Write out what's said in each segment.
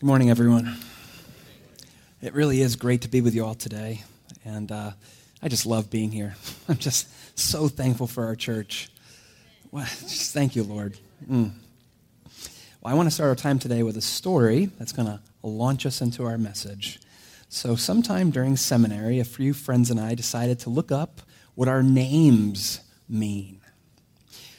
Good morning, everyone. It really is great to be with you all today. And uh, I just love being here. I'm just so thankful for our church. Well, just thank you, Lord. Mm. Well, I want to start our time today with a story that's going to launch us into our message. So, sometime during seminary, a few friends and I decided to look up what our names mean.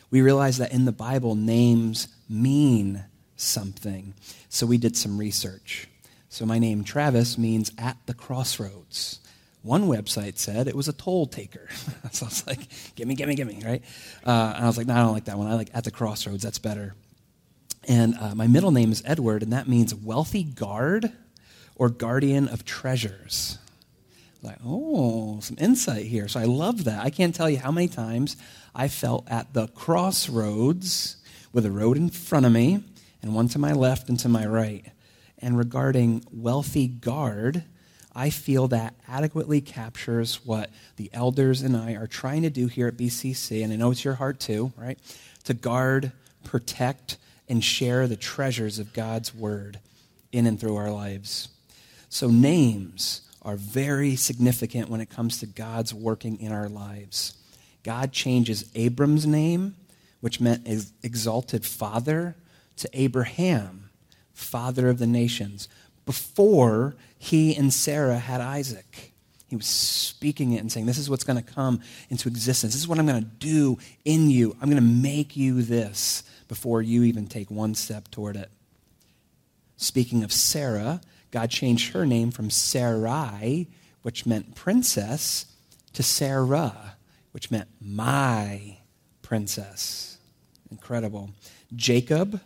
We realized that in the Bible, names mean something. So we did some research. So my name, Travis, means at the crossroads. One website said it was a toll taker. so I was like, gimme, gimme, gimme, right? Uh, and I was like, no, I don't like that one. I like at the crossroads. That's better. And uh, my middle name is Edward, and that means wealthy guard or guardian of treasures. Like, oh, some insight here. So I love that. I can't tell you how many times I felt at the crossroads with a road in front of me and one to my left and to my right. And regarding wealthy guard, I feel that adequately captures what the elders and I are trying to do here at BCC, and I know it's your heart too, right? To guard, protect, and share the treasures of God's word in and through our lives. So, names are very significant when it comes to God's working in our lives. God changes Abram's name, which meant exalted father, to Abraham, father of the nations, before he and Sarah had Isaac. He was speaking it and saying, This is what's going to come into existence. This is what I'm going to do in you. I'm going to make you this before you even take one step toward it. Speaking of Sarah, God changed her name from Sarai, which meant princess, to Sarah, which meant my princess. Incredible. Jacob,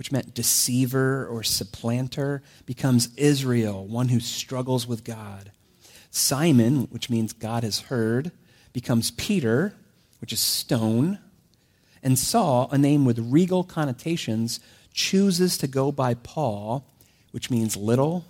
which meant deceiver or supplanter, becomes Israel, one who struggles with God. Simon, which means God has heard, becomes Peter, which is stone. And Saul, a name with regal connotations, chooses to go by Paul, which means little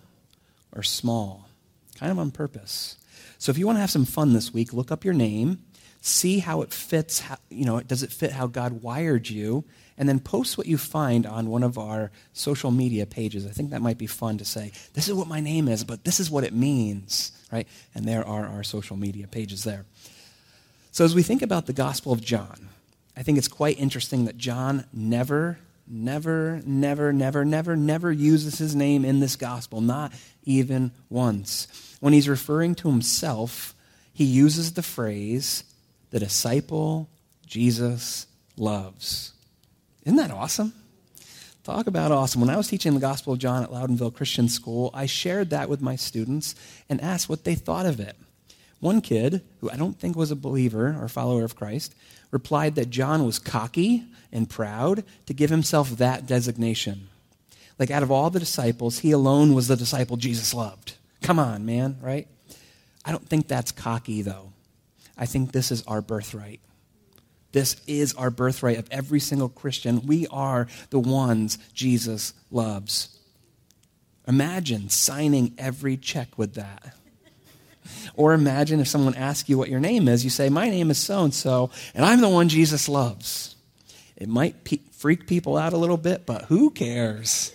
or small, kind of on purpose. So if you want to have some fun this week, look up your name, see how it fits, how, you know, does it fit how God wired you, and then post what you find on one of our social media pages. I think that might be fun to say, this is what my name is, but this is what it means, right? And there are our social media pages there. So as we think about the Gospel of John, I think it's quite interesting that John never, never, never, never, never, never uses his name in this gospel, not even once. When he's referring to himself, he uses the phrase, the disciple Jesus loves. Isn't that awesome? Talk about awesome. When I was teaching the Gospel of John at Loudonville Christian School, I shared that with my students and asked what they thought of it. One kid, who I don't think was a believer or follower of Christ, replied that John was cocky and proud to give himself that designation. Like, out of all the disciples, he alone was the disciple Jesus loved. Come on, man, right? I don't think that's cocky, though. I think this is our birthright. This is our birthright of every single Christian. We are the ones Jesus loves. Imagine signing every check with that. Or imagine if someone asks you what your name is, you say, My name is so and so, and I'm the one Jesus loves. It might pe- freak people out a little bit, but who cares?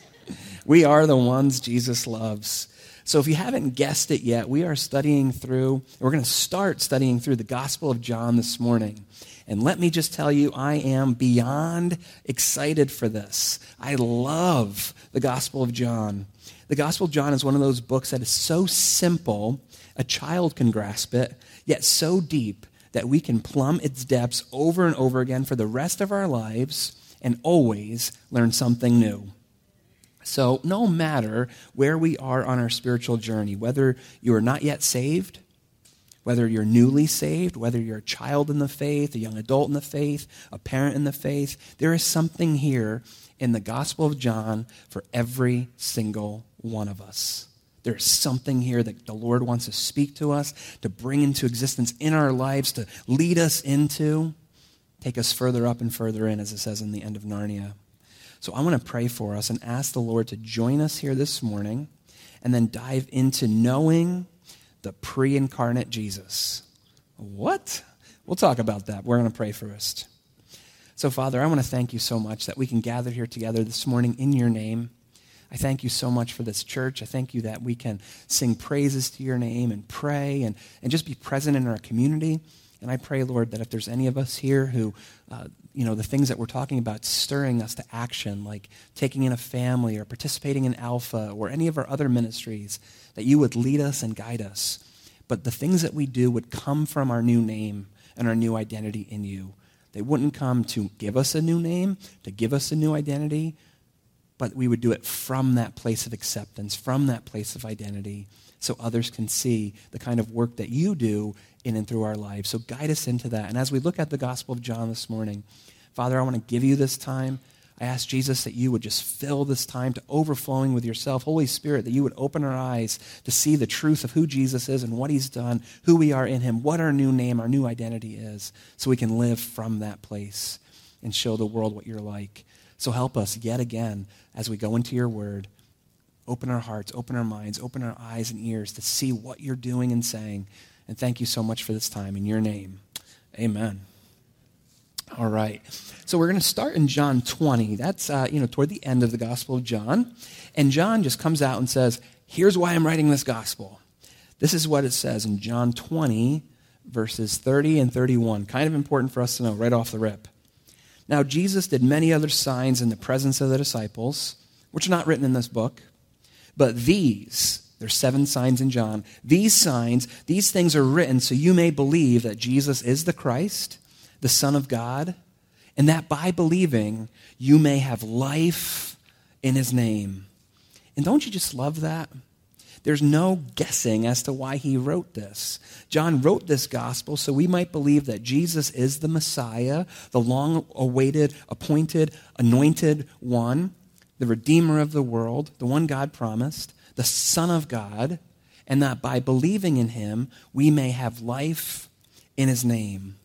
We are the ones Jesus loves. So if you haven't guessed it yet, we are studying through, we're going to start studying through the Gospel of John this morning. And let me just tell you, I am beyond excited for this. I love the Gospel of John. The Gospel of John is one of those books that is so simple, a child can grasp it, yet so deep that we can plumb its depths over and over again for the rest of our lives and always learn something new. So, no matter where we are on our spiritual journey, whether you are not yet saved, whether you're newly saved, whether you're a child in the faith, a young adult in the faith, a parent in the faith, there is something here in the Gospel of John for every single one of us. There is something here that the Lord wants to speak to us, to bring into existence in our lives, to lead us into, take us further up and further in, as it says in the end of Narnia. So I want to pray for us and ask the Lord to join us here this morning and then dive into knowing the pre incarnate Jesus. What? We'll talk about that. We're going to pray first. So, Father, I want to thank you so much that we can gather here together this morning in your name. I thank you so much for this church. I thank you that we can sing praises to your name and pray and, and just be present in our community. And I pray, Lord, that if there's any of us here who, uh, you know, the things that we're talking about stirring us to action, like taking in a family or participating in Alpha or any of our other ministries, that you would lead us and guide us. But the things that we do would come from our new name and our new identity in you. They wouldn't come to give us a new name, to give us a new identity, but we would do it from that place of acceptance, from that place of identity, so others can see the kind of work that you do in and through our lives. So guide us into that. And as we look at the Gospel of John this morning, Father, I want to give you this time. I ask Jesus that you would just fill this time to overflowing with yourself. Holy Spirit, that you would open our eyes to see the truth of who Jesus is and what he's done, who we are in him, what our new name, our new identity is, so we can live from that place and show the world what you're like. So help us yet again as we go into your word. Open our hearts, open our minds, open our eyes and ears to see what you're doing and saying. And thank you so much for this time. In your name, amen. All right. So we're going to start in John 20. That's, uh, you know, toward the end of the Gospel of John. And John just comes out and says, here's why I'm writing this Gospel. This is what it says in John 20, verses 30 and 31. Kind of important for us to know right off the rip. Now, Jesus did many other signs in the presence of the disciples, which are not written in this book. But these, there's seven signs in John, these signs, these things are written so you may believe that Jesus is the Christ, the Son of God, and that by believing you may have life in his name. And don't you just love that? There's no guessing as to why he wrote this. John wrote this gospel so we might believe that Jesus is the Messiah, the long awaited, appointed, anointed one, the Redeemer of the world, the one God promised, the Son of God, and that by believing in him, we may have life in his name.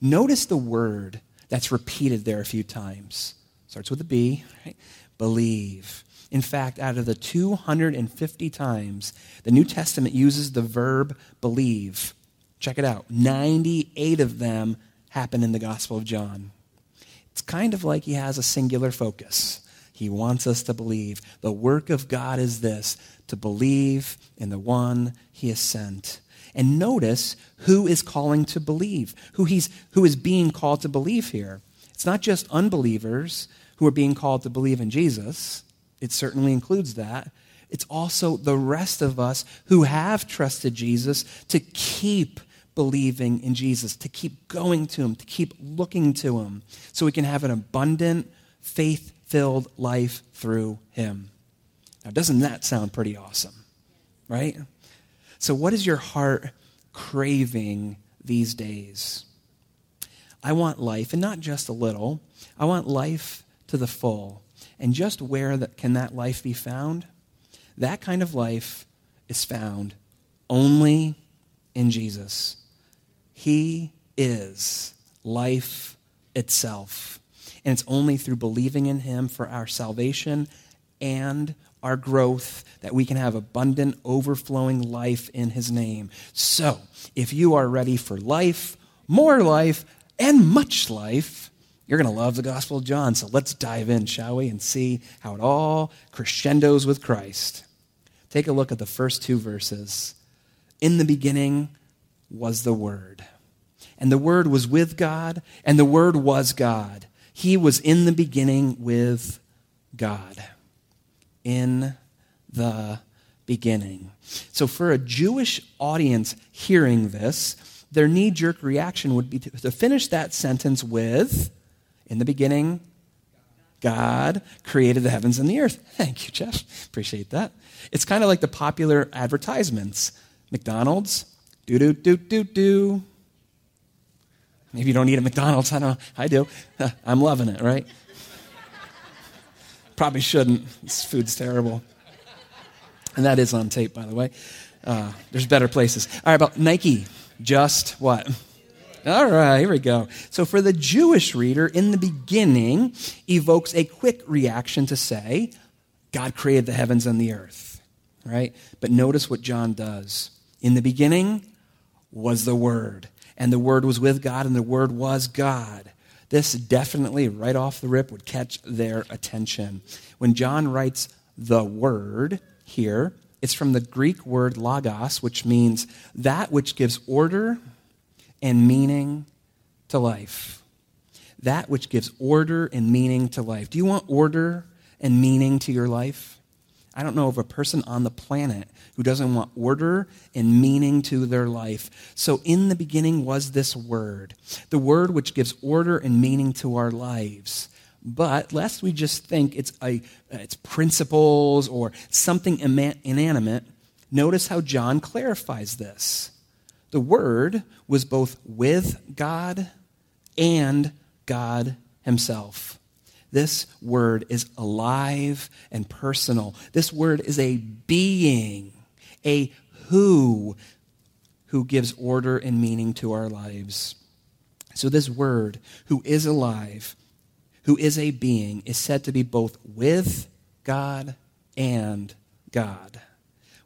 Notice the word that's repeated there a few times. Starts with a B, right? Believe. In fact, out of the 250 times the New Testament uses the verb believe, check it out 98 of them happen in the Gospel of John. It's kind of like he has a singular focus. He wants us to believe. The work of God is this to believe in the one he has sent. And notice who is calling to believe, who, he's, who is being called to believe here. It's not just unbelievers who are being called to believe in Jesus, it certainly includes that. It's also the rest of us who have trusted Jesus to keep believing in Jesus, to keep going to Him, to keep looking to Him, so we can have an abundant, faith filled life through Him. Now, doesn't that sound pretty awesome? Right? So, what is your heart craving these days? I want life, and not just a little. I want life to the full. And just where that, can that life be found? That kind of life is found only in Jesus. He is life itself. And it's only through believing in Him for our salvation and our growth that we can have abundant, overflowing life in His name. So, if you are ready for life, more life, and much life, you're going to love the Gospel of John. So let's dive in, shall we, and see how it all crescendos with Christ. Take a look at the first two verses. In the beginning was the Word, and the Word was with God, and the Word was God. He was in the beginning with God. In the beginning. So, for a Jewish audience hearing this, their knee jerk reaction would be to, finish that sentence with, in the beginning, God created the heavens and the earth. Thank you, Jeff. Appreciate that. It's kind of like the popular advertisements McDonald's, do, do, do, do, do. Maybe you don't need a McDonald's. I don't I do. I'm loving it, right? Probably shouldn't. This food's terrible. And that is on tape, by the way. Uh, there's better places. All right, about Nike. Just what? All right, here we go. So, for the Jewish reader, in the beginning evokes a quick reaction to say, God created the heavens and the earth, right? But notice what John does. In the beginning was the Word, and the Word was with God, and the Word was God. This definitely, right off the rip, would catch their attention. When John writes the word here. It's from the Greek word logos, which means that which gives order and meaning to life. That which gives order and meaning to life. Do you want order and meaning to your life? I don't know of a person on the planet who doesn't want order and meaning to their life. So, in the beginning was this word, the word which gives order and meaning to our lives. But lest we just think it's, a, it's principles or something inanimate, notice how John clarifies this. The Word was both with God and God Himself. This word is alive and personal. This word is a being, a who, who gives order and meaning to our lives. So, this word, who is alive, who is a being, is said to be both with God and God.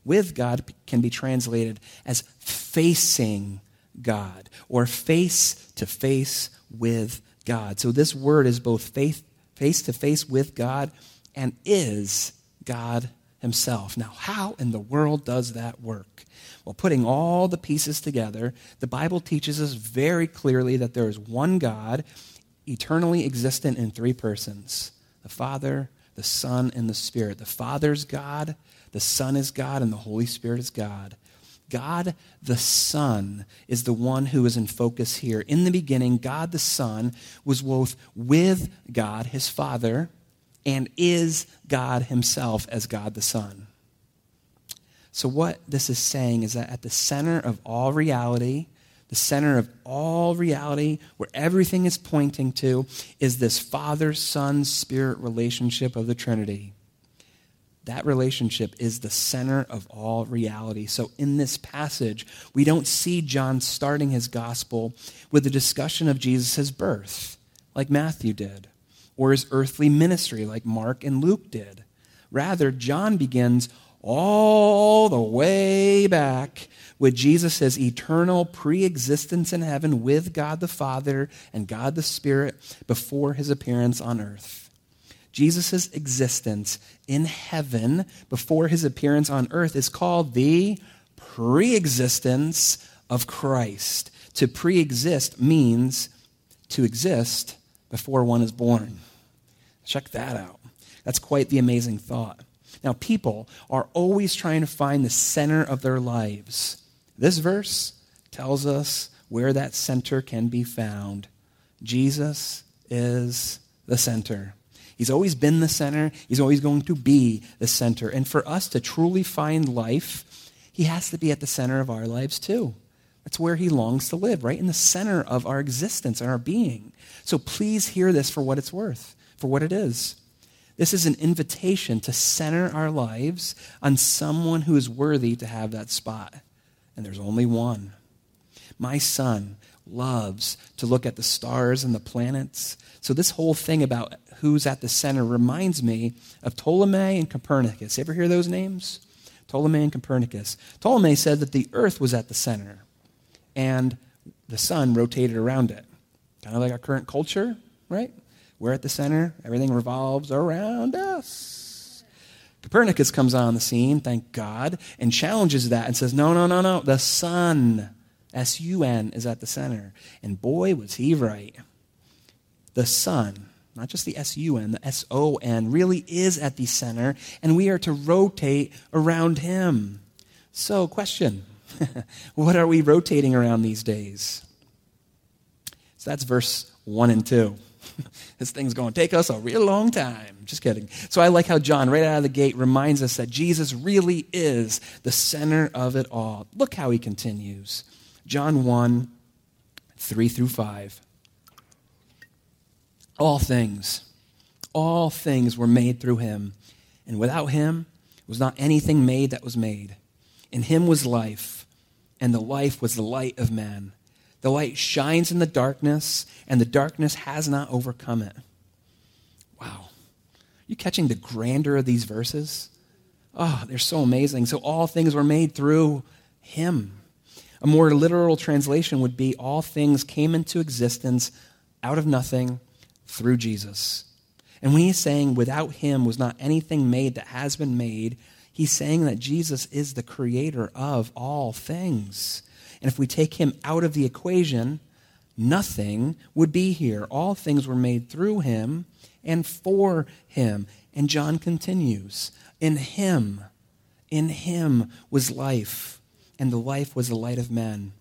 With God can be translated as facing God or face to face with God. So, this word is both faith face to face with God and is God Himself. Now, how in the world does that work? Well, putting all the pieces together, the Bible teaches us very clearly that there is one God, eternally existent in three persons the Father, the Son, and the Spirit. The Father's God, the Son is God, and the Holy Spirit is God. God the Son is the one who is in focus here. In the beginning, God the Son was both with God, his Father, and is God himself as God the Son. So, what this is saying is that at the center of all reality, the center of all reality, where everything is pointing to, is this Father, Son, Spirit relationship of the Trinity. That relationship is the center of all reality. So, in this passage, we don't see John starting his gospel with a discussion of Jesus' birth, like Matthew did, or his earthly ministry, like Mark and Luke did. Rather, John begins all the way back with Jesus' eternal pre existence in heaven with God the Father and God the Spirit before his appearance on earth. Jesus' existence in heaven before his appearance on earth is called the pre existence of Christ. To pre exist means to exist before one is born. Check that out. That's quite the amazing thought. Now, people are always trying to find the center of their lives. This verse tells us where that center can be found. Jesus is the center. He's always been the center. He's always going to be the center. And for us to truly find life, He has to be at the center of our lives too. That's where He longs to live, right in the center of our existence and our being. So please hear this for what it's worth, for what it is. This is an invitation to center our lives on someone who is worthy to have that spot. And there's only one. My son loves to look at the stars and the planets. So, this whole thing about who's at the center reminds me of Ptolemy and Copernicus. You ever hear those names? Ptolemy and Copernicus. Ptolemy said that the earth was at the center and the sun rotated around it. Kind of like our current culture, right? We're at the center, everything revolves around us. Copernicus comes on the scene, thank God, and challenges that and says, no, no, no, no, the sun, S U N, is at the center. And boy, was he right. The sun not just the S U N, the S O N, really is at the center, and we are to rotate around him. So, question What are we rotating around these days? So that's verse 1 and 2. this thing's going to take us a real long time. Just kidding. So I like how John, right out of the gate, reminds us that Jesus really is the center of it all. Look how he continues. John 1 3 through 5. All things, all things were made through him. And without him was not anything made that was made. In him was life, and the life was the light of man. The light shines in the darkness, and the darkness has not overcome it. Wow. You catching the grandeur of these verses? Oh, they're so amazing. So all things were made through him. A more literal translation would be all things came into existence out of nothing through Jesus. And when he's saying, without him was not anything made that has been made, he's saying that Jesus is the creator of all things. And if we take him out of the equation, nothing would be here. All things were made through him and for him. And John continues In him, in him was life, and the life was the light of men.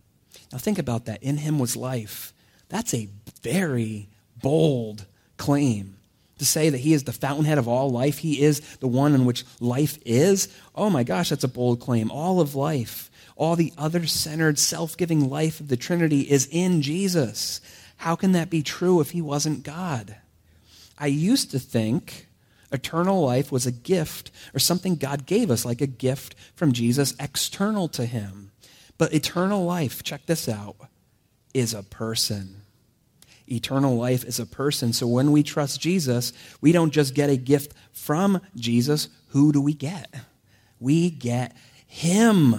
Now think about that. In him was life. That's a very bold claim. To say that he is the fountainhead of all life, he is the one in which life is. Oh my gosh, that's a bold claim. All of life, all the other centered, self giving life of the Trinity is in Jesus. How can that be true if he wasn't God? I used to think eternal life was a gift or something God gave us, like a gift from Jesus external to him. But eternal life, check this out, is a person. Eternal life is a person. So when we trust Jesus, we don't just get a gift from Jesus. Who do we get? We get Him.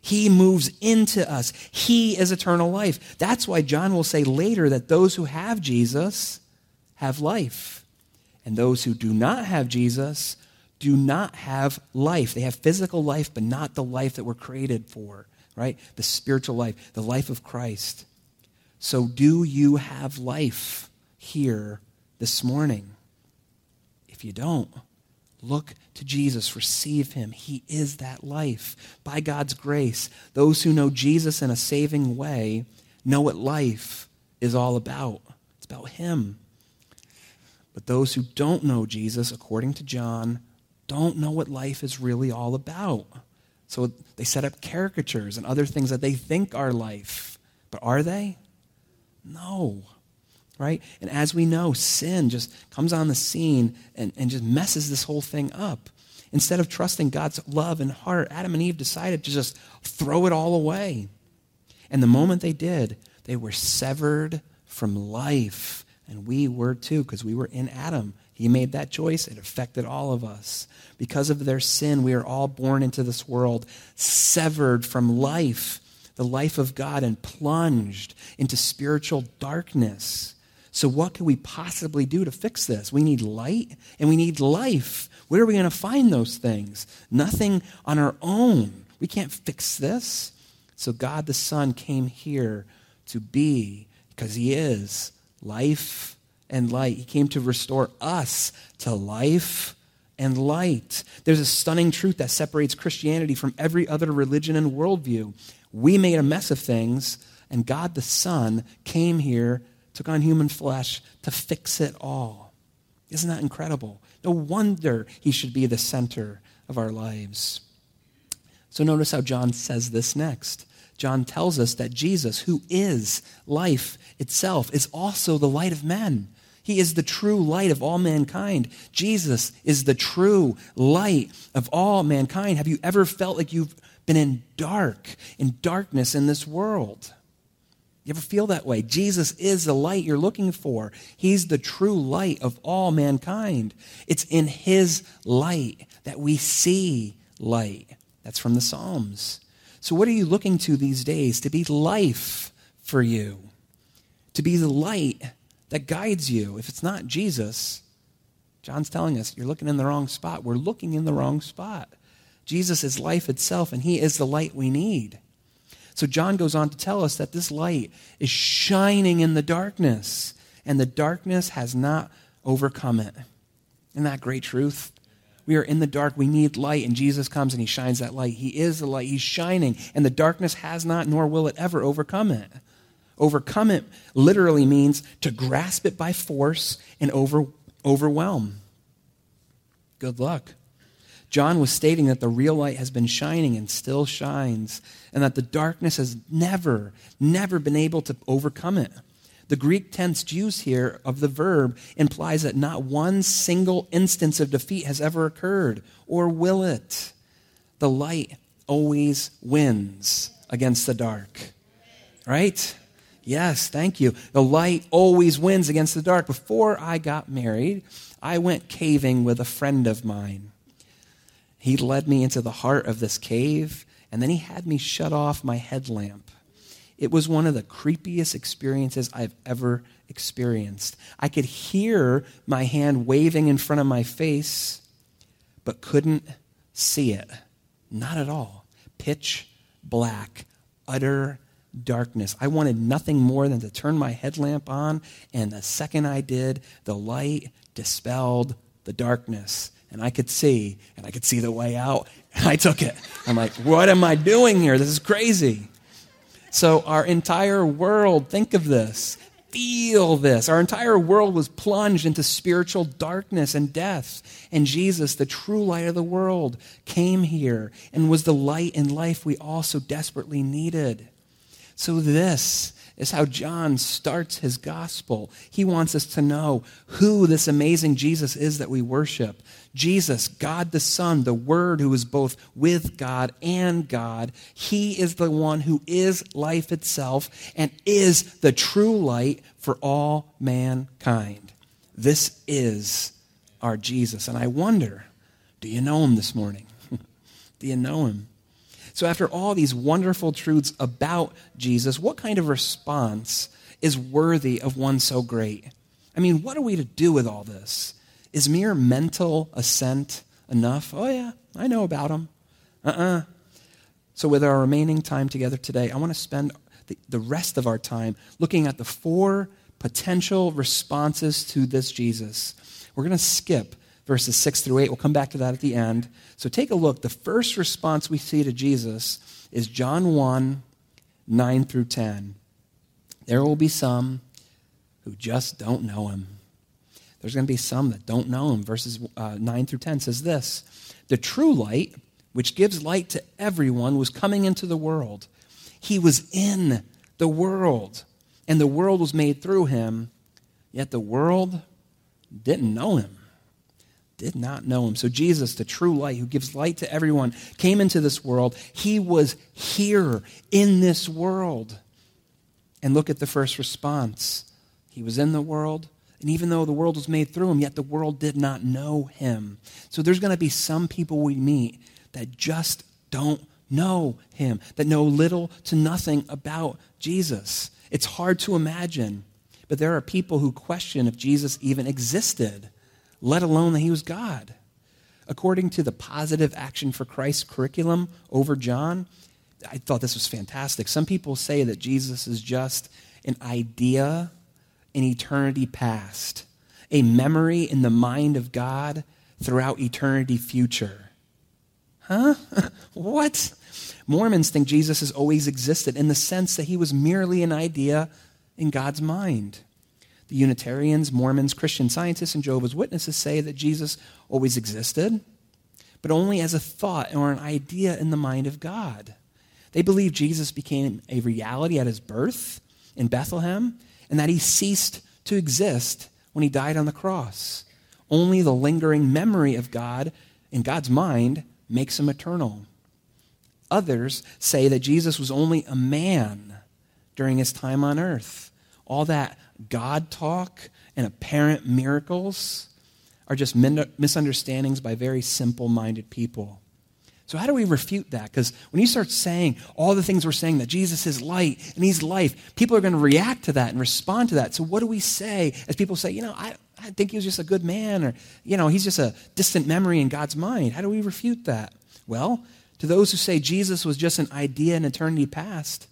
He moves into us. He is eternal life. That's why John will say later that those who have Jesus have life. And those who do not have Jesus do not have life. They have physical life, but not the life that we're created for, right? The spiritual life, the life of Christ. So, do you have life here this morning? If you don't, look to Jesus, receive him. He is that life. By God's grace, those who know Jesus in a saving way know what life is all about. It's about him. But those who don't know Jesus, according to John, don't know what life is really all about. So they set up caricatures and other things that they think are life. But are they? No. Right? And as we know, sin just comes on the scene and, and just messes this whole thing up. Instead of trusting God's love and heart, Adam and Eve decided to just throw it all away. And the moment they did, they were severed from life. And we were too, because we were in Adam. He made that choice. It affected all of us. Because of their sin, we are all born into this world severed from life the life of God and plunged into spiritual darkness. So, what can we possibly do to fix this? We need light and we need life. Where are we going to find those things? Nothing on our own. We can't fix this. So, God the Son came here to be, because He is life and light. He came to restore us to life and light. There's a stunning truth that separates Christianity from every other religion and worldview. We made a mess of things, and God the Son came here, took on human flesh to fix it all. Isn't that incredible? No wonder he should be the center of our lives. So notice how John says this next. John tells us that Jesus, who is life itself, is also the light of men. He is the true light of all mankind. Jesus is the true light of all mankind. Have you ever felt like you've been in dark, in darkness in this world. You ever feel that way? Jesus is the light you're looking for. He's the true light of all mankind. It's in His light that we see light. That's from the Psalms. So, what are you looking to these days to be life for you? To be the light that guides you. If it's not Jesus, John's telling us you're looking in the wrong spot. We're looking in the wrong spot. Jesus is life itself, and he is the light we need. So John goes on to tell us that this light is shining in the darkness, and the darkness has not overcome it. Isn't that great truth? We are in the dark. We need light, and Jesus comes and he shines that light. He is the light. He's shining, and the darkness has not, nor will it ever overcome it. Overcome it literally means to grasp it by force and over, overwhelm. Good luck. John was stating that the real light has been shining and still shines, and that the darkness has never, never been able to overcome it. The Greek tense use here of the verb implies that not one single instance of defeat has ever occurred, or will it. The light always wins against the dark. Right? Yes, thank you. The light always wins against the dark. Before I got married, I went caving with a friend of mine. He led me into the heart of this cave, and then he had me shut off my headlamp. It was one of the creepiest experiences I've ever experienced. I could hear my hand waving in front of my face, but couldn't see it. Not at all. Pitch black, utter darkness. I wanted nothing more than to turn my headlamp on, and the second I did, the light dispelled the darkness. And I could see, and I could see the way out, and I took it. I'm like, what am I doing here? This is crazy. So, our entire world, think of this, feel this. Our entire world was plunged into spiritual darkness and death. And Jesus, the true light of the world, came here and was the light and life we all so desperately needed. So, this is how John starts his gospel. He wants us to know who this amazing Jesus is that we worship. Jesus, God the Son, the Word who is both with God and God. He is the one who is life itself and is the true light for all mankind. This is our Jesus. And I wonder do you know him this morning? do you know him? So, after all these wonderful truths about Jesus, what kind of response is worthy of one so great? I mean, what are we to do with all this? Is mere mental assent enough? Oh, yeah, I know about him. Uh uh-uh. uh So, with our remaining time together today, I want to spend the, the rest of our time looking at the four potential responses to this Jesus. We're going to skip verses 6 through 8. We'll come back to that at the end. So take a look. The first response we see to Jesus is John 1 9 through 10. There will be some who just don't know him. There's going to be some that don't know him. Verses uh, 9 through 10 says this The true light, which gives light to everyone, was coming into the world. He was in the world, and the world was made through him, yet the world didn't know him did not know him. So, Jesus, the true light who gives light to everyone, came into this world. He was here in this world. And look at the first response. He was in the world, and even though the world was made through him, yet the world did not know him. So, there's going to be some people we meet that just don't know him, that know little to nothing about Jesus. It's hard to imagine, but there are people who question if Jesus even existed let alone that he was God. According to the positive action for Christ curriculum over John, I thought this was fantastic. Some people say that Jesus is just an idea in eternity past, a memory in the mind of God throughout eternity future. Huh? what? Mormons think Jesus has always existed in the sense that he was merely an idea in God's mind. The Unitarians, Mormons, Christian scientists, and Jehovah's Witnesses say that Jesus always existed, but only as a thought or an idea in the mind of God. They believe Jesus became a reality at his birth in Bethlehem and that he ceased to exist when he died on the cross. Only the lingering memory of God in God's mind makes him eternal. Others say that Jesus was only a man during his time on earth. All that God talk and apparent miracles are just misunderstandings by very simple minded people. So, how do we refute that? Because when you start saying all the things we're saying, that Jesus is light and he's life, people are going to react to that and respond to that. So, what do we say as people say, you know, I, I think he was just a good man, or, you know, he's just a distant memory in God's mind? How do we refute that? Well, to those who say Jesus was just an idea in eternity past,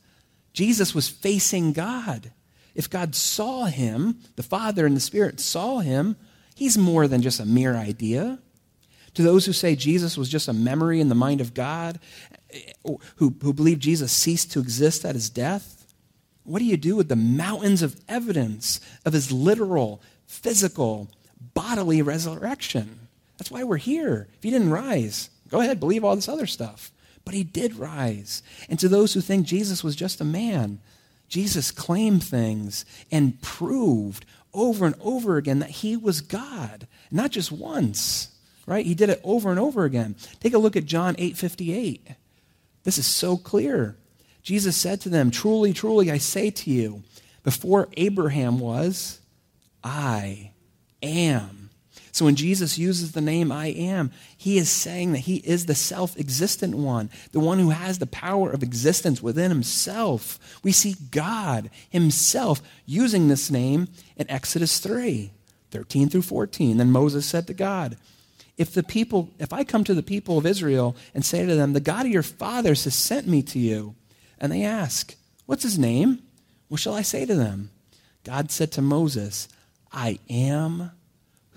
Jesus was facing God. If God saw him, the Father and the Spirit saw him, he's more than just a mere idea. To those who say Jesus was just a memory in the mind of God, who, who believe Jesus ceased to exist at his death, what do you do with the mountains of evidence of his literal, physical, bodily resurrection? That's why we're here. If he didn't rise, go ahead, believe all this other stuff. But he did rise. And to those who think Jesus was just a man, Jesus claimed things and proved over and over again that he was God, not just once, right? He did it over and over again. Take a look at John 8:58. This is so clear. Jesus said to them, "Truly, truly, I say to you, before Abraham was, I am." So when Jesus uses the name I am, he is saying that he is the self existent one, the one who has the power of existence within himself. We see God himself using this name in Exodus 3 13 through 14. Then Moses said to God, if the people if i come to the people of israel and say to them the god of your fathers has sent me to you and they ask what's his name what shall i say to them god said to moses i am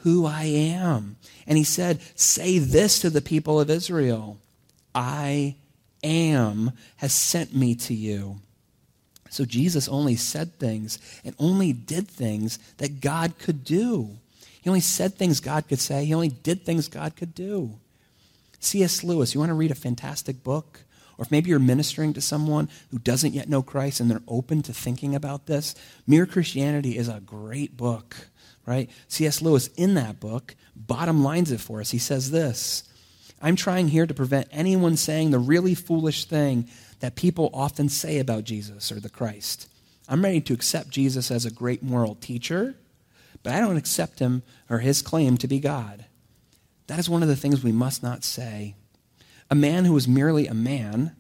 who I am. And he said, Say this to the people of Israel I am has sent me to you. So Jesus only said things and only did things that God could do. He only said things God could say, he only did things God could do. C.S. Lewis, you want to read a fantastic book? Or if maybe you're ministering to someone who doesn't yet know Christ and they're open to thinking about this, Mere Christianity is a great book right? C.S. Lewis, in that book, bottom lines it for us. He says this I'm trying here to prevent anyone saying the really foolish thing that people often say about Jesus or the Christ. I'm ready to accept Jesus as a great moral teacher, but I don't accept him or his claim to be God. That is one of the things we must not say. A man who was merely a man,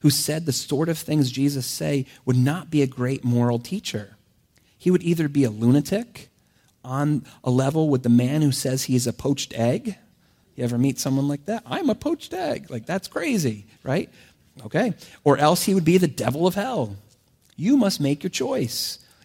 who said the sort of things Jesus say, would not be a great moral teacher. He would either be a lunatic on a level with the man who says he is a poached egg? You ever meet someone like that? I'm a poached egg. Like, that's crazy, right? Okay. Or else he would be the devil of hell. You must make your choice.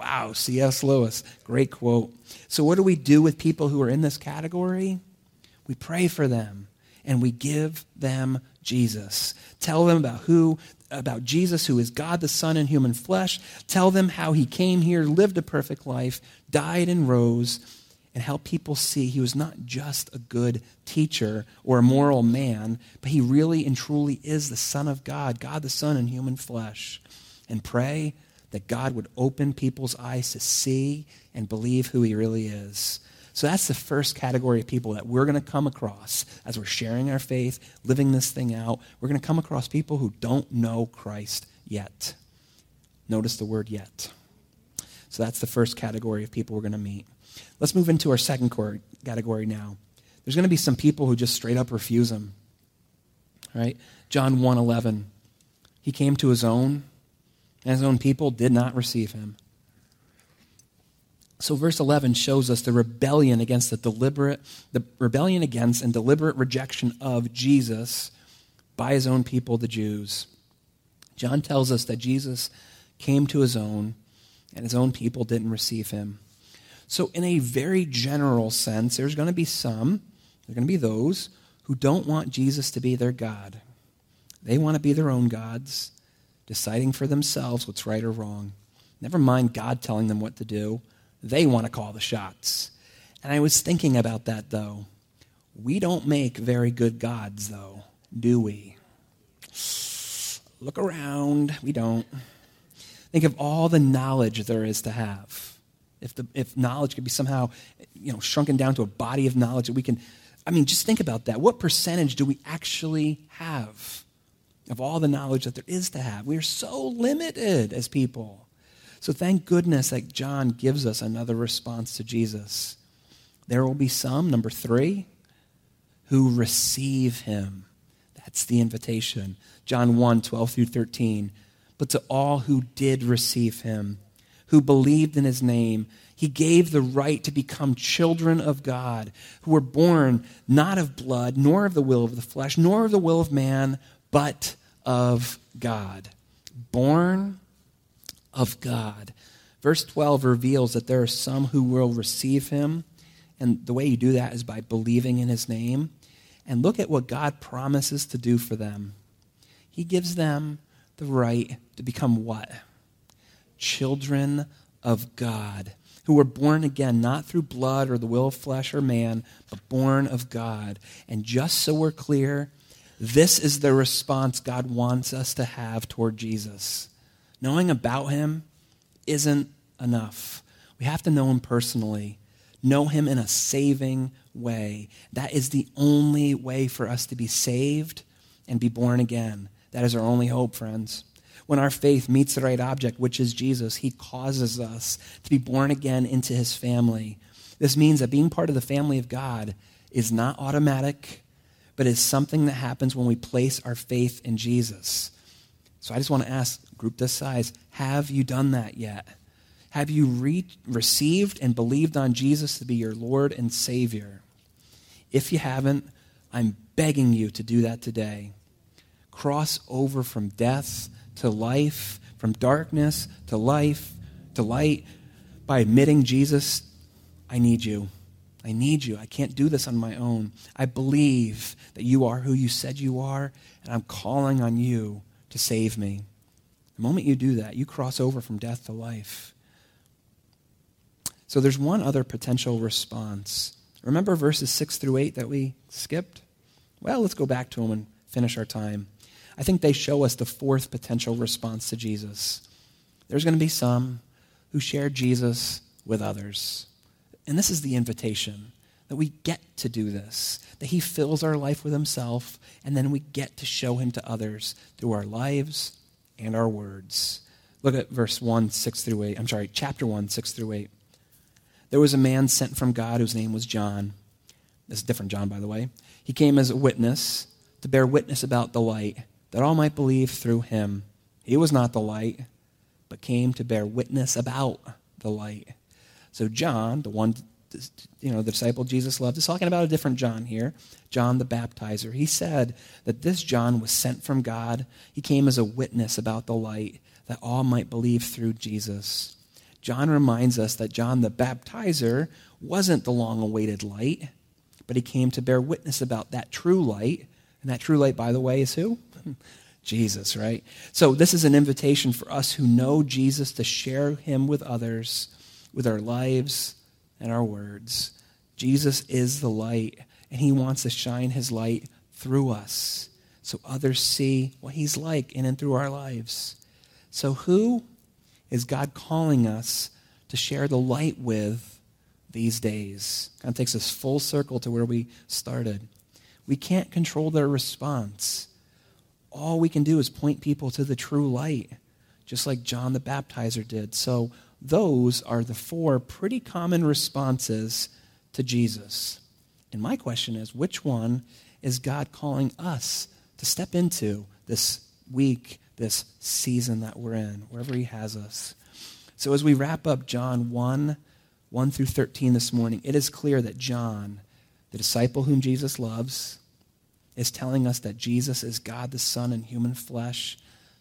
wow, C.S. Lewis, great quote. So, what do we do with people who are in this category? We pray for them and we give them Jesus. Tell them about who about Jesus, who is God the Son in human flesh. Tell them how he came here, lived a perfect life, died and rose, and help people see he was not just a good teacher or a moral man, but he really and truly is the Son of God, God the Son in human flesh. And pray that God would open people's eyes to see and believe who he really is. So that's the first category of people that we're going to come across as we're sharing our faith, living this thing out. We're going to come across people who don't know Christ yet. Notice the word yet. So that's the first category of people we're going to meet. Let's move into our second category now. There's going to be some people who just straight up refuse him. Right? John 1:11. He came to his own, and his own people did not receive him. So verse 11 shows us the rebellion against the deliberate the rebellion against and deliberate rejection of Jesus by his own people the Jews. John tells us that Jesus came to his own and his own people didn't receive him. So in a very general sense there's going to be some there's going to be those who don't want Jesus to be their god. They want to be their own gods, deciding for themselves what's right or wrong. Never mind God telling them what to do they want to call the shots. And I was thinking about that, though. We don't make very good gods, though, do we? Look around. We don't. Think of all the knowledge there is to have. If, the, if knowledge could be somehow you know, shrunken down to a body of knowledge that we can, I mean, just think about that. What percentage do we actually have of all the knowledge that there is to have? We are so limited as people. So thank goodness that John gives us another response to Jesus. There will be some, number three, who receive him. That's the invitation. John 1 12 through 13. But to all who did receive him, who believed in his name, he gave the right to become children of God, who were born not of blood, nor of the will of the flesh, nor of the will of man, but of God. Born of God. Verse 12 reveals that there are some who will receive him, and the way you do that is by believing in his name. And look at what God promises to do for them. He gives them the right to become what? Children of God. who were born again, not through blood or the will of flesh or man, but born of God. And just so we're clear, this is the response God wants us to have toward Jesus. Knowing about him isn't enough. We have to know him personally, know him in a saving way. That is the only way for us to be saved and be born again. That is our only hope, friends. When our faith meets the right object, which is Jesus, he causes us to be born again into his family. This means that being part of the family of God is not automatic, but it's something that happens when we place our faith in Jesus. So I just want to ask, group this size, have you done that yet? Have you re- received and believed on Jesus to be your Lord and Savior? If you haven't, I'm begging you to do that today. Cross over from death to life, from darkness to life, to light, by admitting, Jesus, I need you. I need you. I can't do this on my own. I believe that you are who you said you are, and I'm calling on you to save me. The moment you do that, you cross over from death to life. So there's one other potential response. Remember verses 6 through 8 that we skipped? Well, let's go back to them and finish our time. I think they show us the fourth potential response to Jesus. There's going to be some who share Jesus with others. And this is the invitation that we get to do this, that He fills our life with Himself, and then we get to show Him to others through our lives and our words. Look at verse 1, 6 through 8. I'm sorry, chapter 1, 6 through 8. There was a man sent from God whose name was John. This is different John, by the way. He came as a witness to bear witness about the light, that all might believe through him. He was not the light, but came to bear witness about the light. So John, the one you know, the disciple Jesus loved, is talking about a different John here, John the baptizer. He said that this John was sent from God. He came as a witness about the light, that all might believe through Jesus. John reminds us that John the baptizer wasn't the long awaited light, but he came to bear witness about that true light. And that true light, by the way, is who? Jesus, right? So this is an invitation for us who know Jesus to share him with others, with our lives and our words. Jesus is the light, and he wants to shine his light through us so others see what he's like in and through our lives. So, who is God calling us to share the light with these days? Kind of takes us full circle to where we started. We can't control their response. All we can do is point people to the true light, just like John the Baptizer did. So, those are the four pretty common responses to Jesus. And my question is which one is God calling us to step into this week, this season that we're in, wherever He has us? So, as we wrap up John 1 1 through 13 this morning, it is clear that John, the disciple whom Jesus loves, is telling us that Jesus is God the Son in human flesh.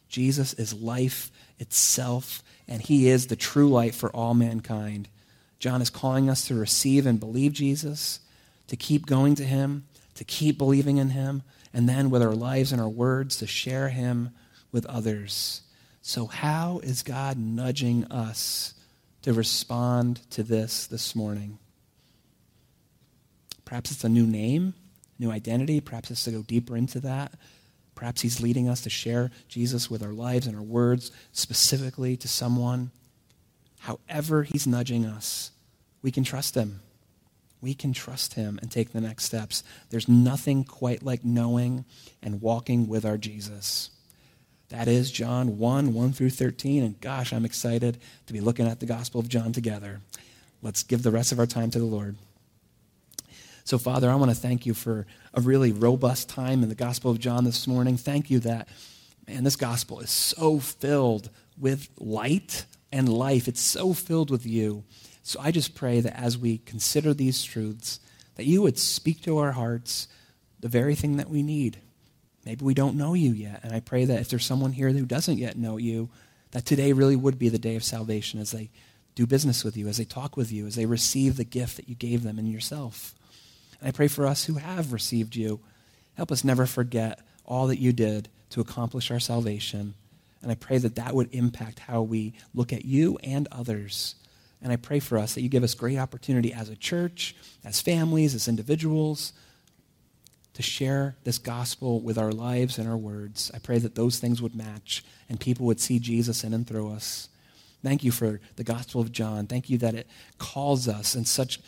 Jesus is life itself, and he is the true light for all mankind. John is calling us to receive and believe Jesus, to keep going to him, to keep believing in him, and then with our lives and our words to share him with others. So, how is God nudging us to respond to this this morning? Perhaps it's a new name, new identity. Perhaps it's to go deeper into that. Perhaps He's leading us to share Jesus with our lives and our words, specifically to someone. However, He's nudging us, we can trust Him. We can trust Him and take the next steps. There's nothing quite like knowing and walking with our Jesus. That is John 1 1 through 13. And gosh, I'm excited to be looking at the Gospel of John together. Let's give the rest of our time to the Lord. So, Father, I want to thank you for a really robust time in the Gospel of John this morning. Thank you that, man, this gospel is so filled with light and life. It's so filled with you. So I just pray that as we consider these truths, that you would speak to our hearts the very thing that we need. Maybe we don't know you yet. And I pray that if there's someone here who doesn't yet know you, that today really would be the day of salvation as they do business with you, as they talk with you, as they receive the gift that you gave them in yourself. And I pray for us who have received you. Help us never forget all that you did to accomplish our salvation. And I pray that that would impact how we look at you and others And I pray for us that you give us great opportunity as a church, as families, as individuals, to share this gospel with our lives and our words. I pray that those things would match and people would see Jesus in and through us. Thank you for the Gospel of John. Thank you that it calls us in such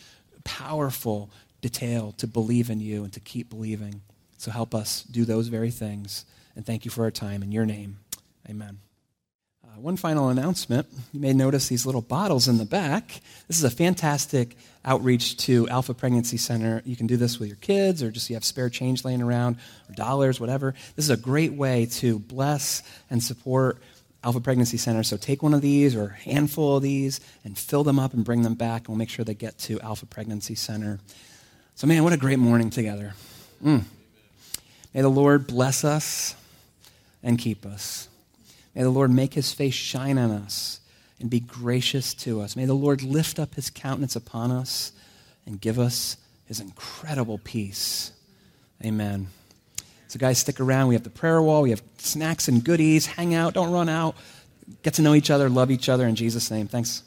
powerful detail to believe in you and to keep believing. So help us do those very things. And thank you for our time. In your name, amen. Uh, one final announcement. You may notice these little bottles in the back. This is a fantastic outreach to Alpha Pregnancy Center. You can do this with your kids or just you have spare change laying around or dollars, whatever. This is a great way to bless and support Alpha Pregnancy Center. So take one of these or a handful of these and fill them up and bring them back, and we'll make sure they get to Alpha Pregnancy Center. So, man, what a great morning together. Mm. May the Lord bless us and keep us. May the Lord make his face shine on us and be gracious to us. May the Lord lift up his countenance upon us and give us his incredible peace. Amen. So, guys, stick around. We have the prayer wall, we have snacks and goodies. Hang out, don't run out. Get to know each other, love each other in Jesus' name. Thanks.